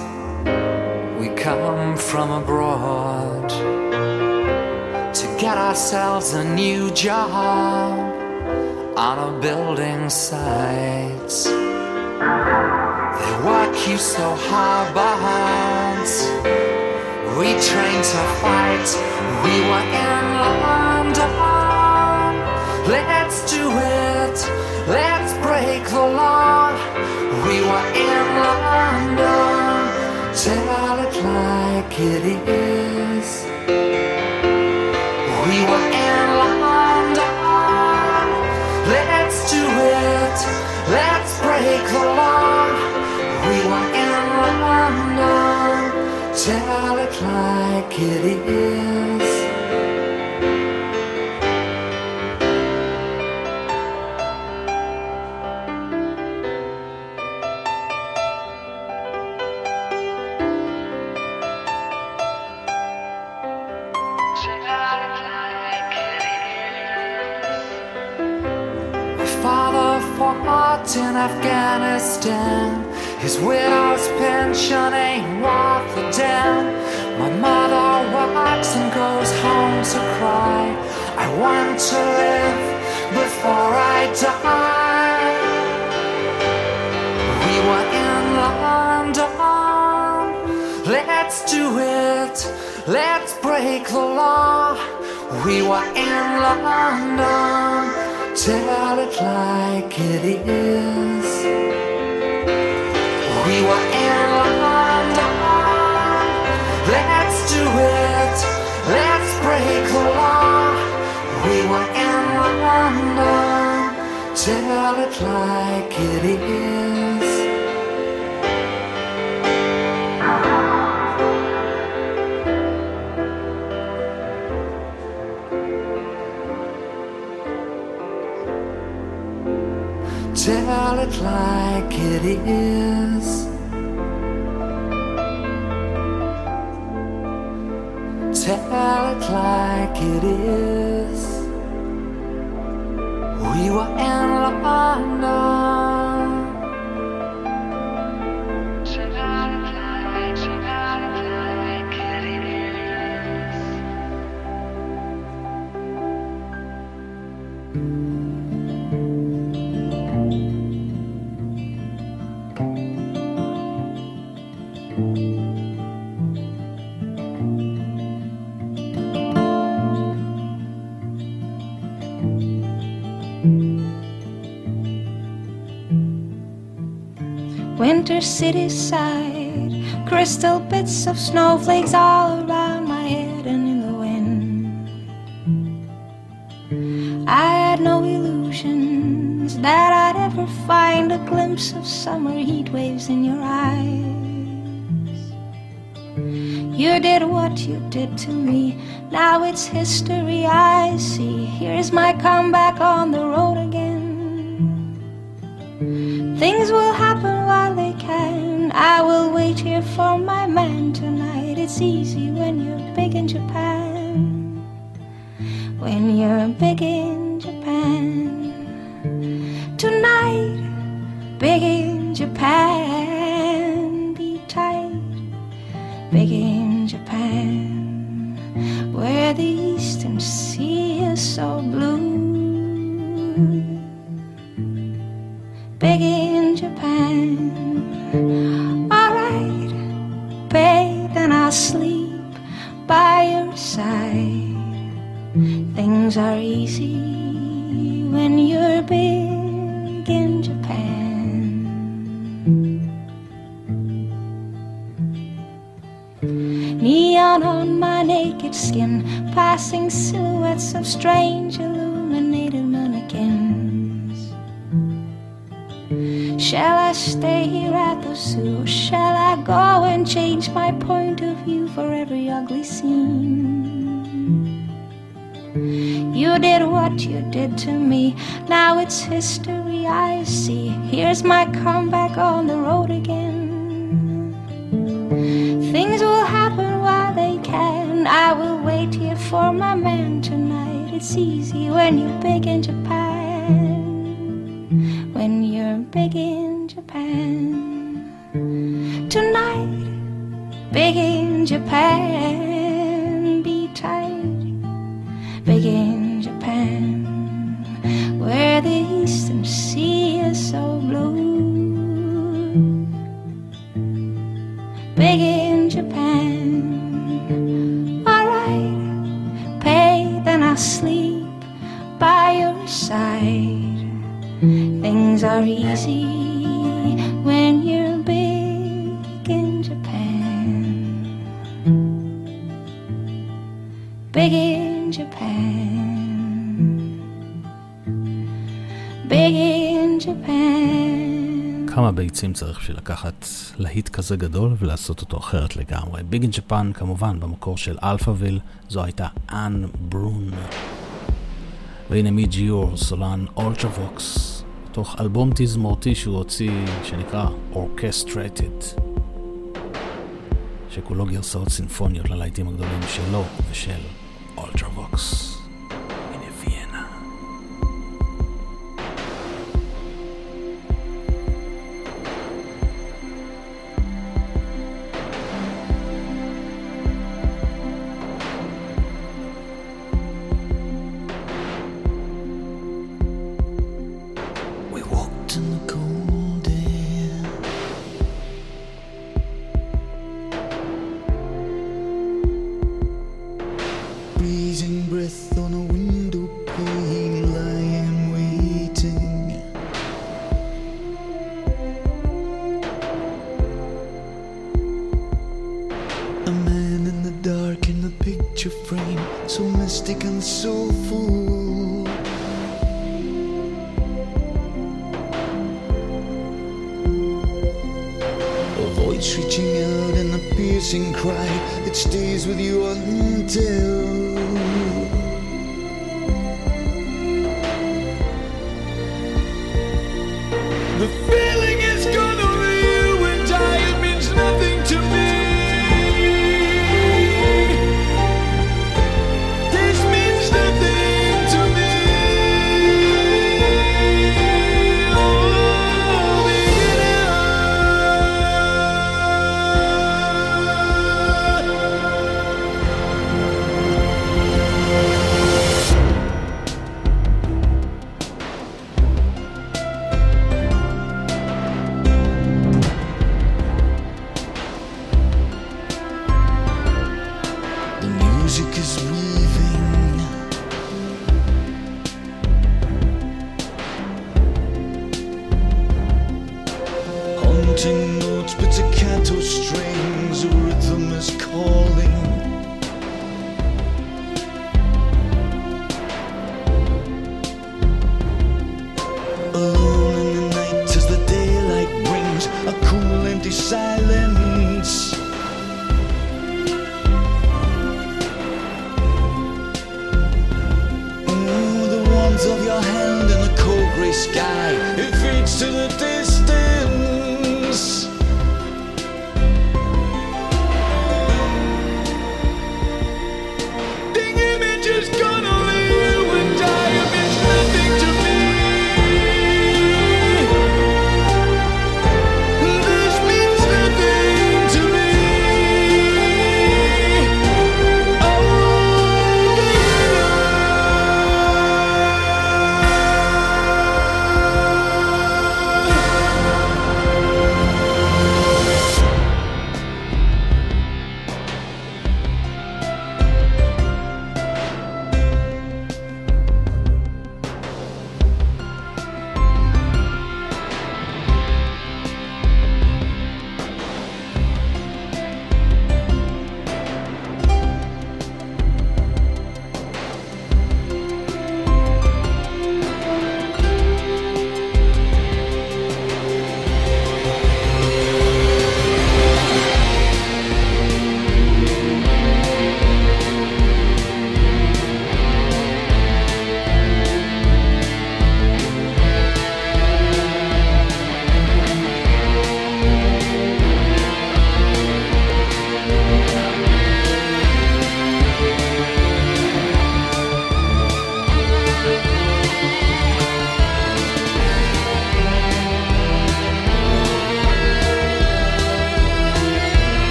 S14: We come from abroad to get ourselves a new job on a building site. They work you so hard, but we train to fight. We were in London. Let's do it. Let's break the law. We were in London. Tell it like it is. We were in London. Let's do it. Let's break the law. We were in London. Tell it like it is. Afghanistan. His widow's pension ain't worth a damn. My mother works and goes home to cry. I want to live before I die. We were in London. Let's do it. Let's break the law. We were in London. Tell it like it is. We were in London. Let's do it. Let's break the law. We were in London. Tell it like it is. Tell it like it is. Like it is. We were in London.
S15: Winter city side, crystal bits of snowflakes all around my head and in the wind. I had no illusions that I'd ever find a glimpse of summer heat waves in your eyes. You did what you did to me, now it's history I see. Here's my comeback on the road again. Things will happen here for my man tonight. It's easy when you're big in Japan. When you're big in
S1: ביצים צריך בשביל לקחת להיט כזה גדול ולעשות אותו אחרת לגמרי. Big in Japan כמובן במקור של Alphaville, זו הייתה Ane Brun. והנה Midge Ure, סולן Ultravox, מתוך אלבום תזמורתי שהוא הוציא, שנקרא Orchestrated, שכולו גרסאות סינפוניות ללהיטים הגדולים שלו ושל
S5: Ultravox.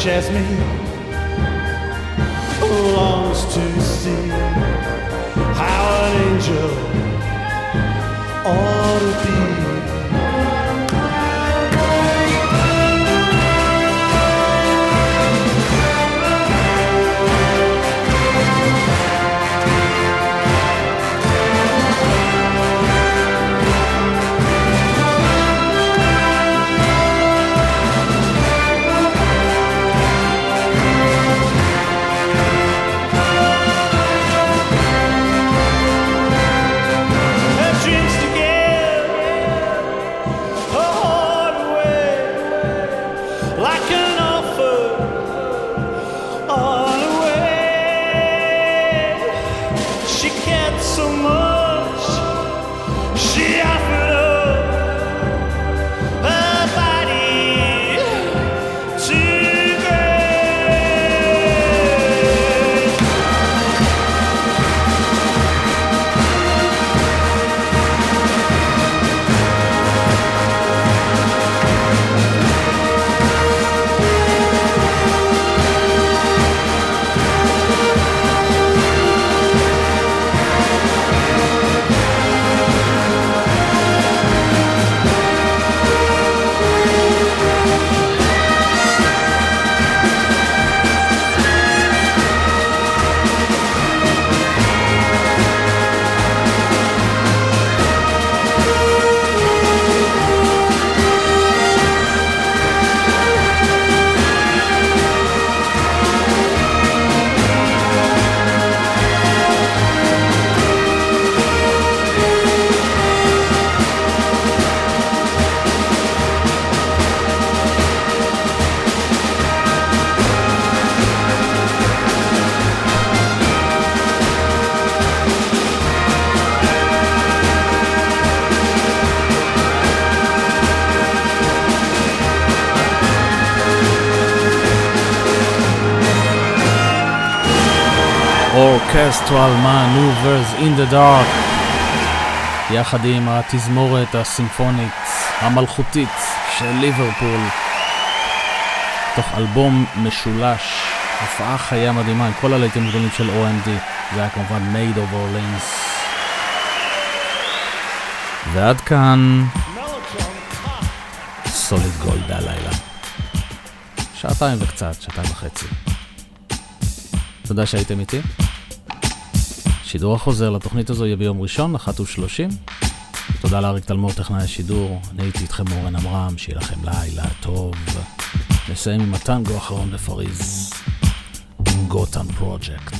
S5: Chesney.
S1: Orchestral Maneuvers in the Dark, יחד עם התזמורת הסימפונית המלכותית של ליברפול, תוך אלבום משולש, הופעה חיה מדהימה עם כל הלהיטים הגדולים של OMD, זה היה כמובן Made of Orleans. ועד כאן סוליד גולד הלילה. שעתיים וקצת, שעתיים וחצי. תודה שהייתם איתי. שידור החוזר לתוכנית הזו יהיה ביום ראשון, 1:30. תודה לאריק תלמור, טכנאי השידור. אני הייתי איתכם אורן עמרם, שיהיה לכם לילה טוב. נסיים עם הטנגו האחרון בפריז, עם גוטן פרוג'קט.